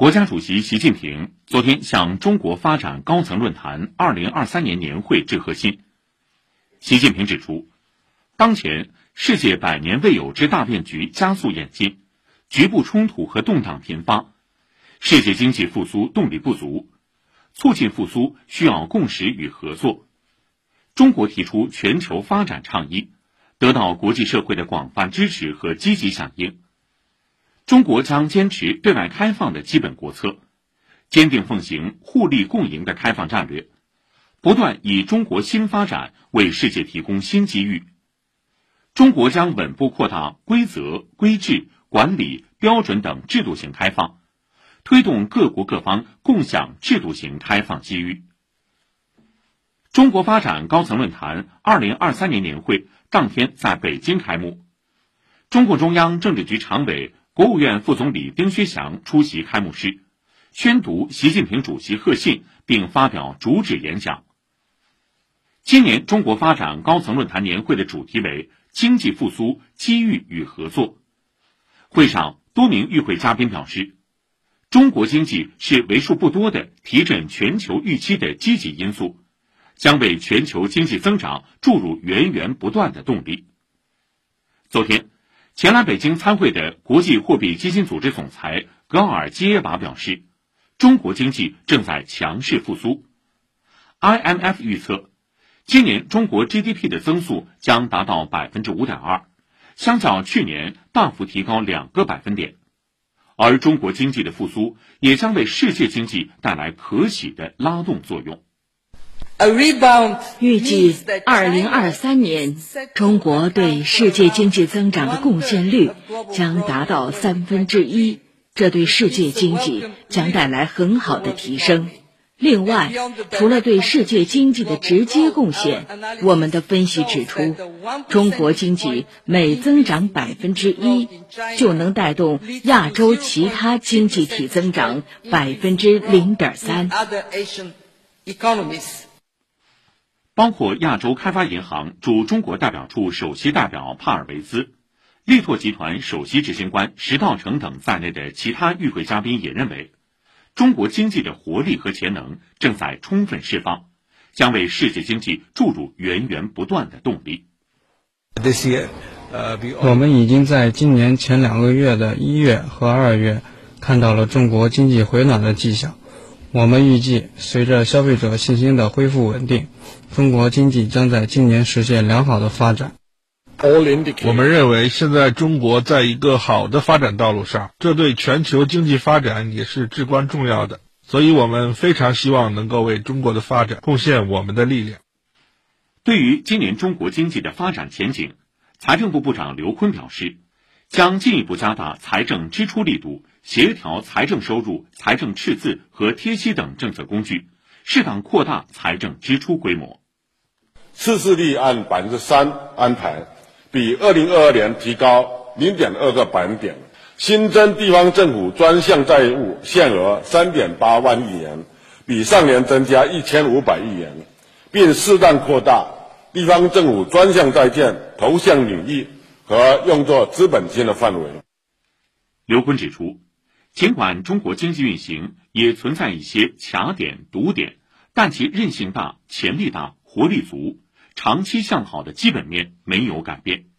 国家主席习近平昨天向中国发展高层论坛二零二三年年会致贺信。习近平指出，当前世界百年未有之大变局加速演进，局部冲突和动荡频发，世界经济复苏动力不足，促进复苏需要共识与合作。中国提出全球发展倡议，得到国际社会的广泛支持和积极响应。中国将坚持对外开放的基本国策，坚定奉行互利共赢的开放战略，不断以中国新发展为世界提供新机遇。中国将稳步扩大规则、规制、管理、标准等制度性开放，推动各国各方共享制度型开放机遇。中国发展高层论坛二零二三年年会当天在北京开幕，中共中央政治局常委。国务院副总理丁薛祥出席开幕式，宣读习近平主席贺信，并发表主旨演讲。今年中国发展高层论坛年会的主题为“经济复苏机遇与合作”。会上，多名与会嘉宾表示，中国经济是为数不多的提振全球预期的积极因素，将为全球经济增长注入源源不断的动力。昨天。前来北京参会的国际货币基金组织总裁格尔基耶娃表示，中国经济正在强势复苏。IMF 预测，今年中国 GDP 的增速将达到百分之五点二，相较去年大幅提高两个百分点。而中国经济的复苏也将为世界经济带来可喜的拉动作用。预计二零二三年，中国对世界经济增长的贡献率将达到三分之一，这对世界经济将带来很好的提升。另外，除了对世界经济的直接贡献，我们的分析指出，中国经济每增长百分之一，就能带动亚洲其他经济体增长百分之零点三。包括亚洲开发银行驻中国代表处首席代表帕尔维兹、力拓集团首席执行官石道成等在内的其他与会嘉宾也认为，中国经济的活力和潜能正在充分释放，将为世界经济注入源源不断的动力。我们已经在今年前两个月的一月和二月看到了中国经济回暖的迹象。我们预计，随着消费者信心的恢复稳定，中国经济将在今年实现良好的发展。我们认为，现在中国在一个好的发展道路上，这对全球经济发展也是至关重要的。所以，我们非常希望能够为中国的发展贡献我们的力量。对于今年中国经济的发展前景，财政部部长刘昆表示，将进一步加大财政支出力度。协调财政收入、财政赤字和贴息等政策工具，适当扩大财政支出规模。赤字率按百分之三安排，比二零二二年提高零点二个百分点。新增地方政府专项债务限额三点八万亿元，比上年增加一千五百亿元，并适当扩大地方政府专项债券投向领域和用作资本金的范围。刘坤指出。尽管中国经济运行也存在一些卡点、堵点，但其韧性大、潜力大、活力足、长期向好的基本面没有改变。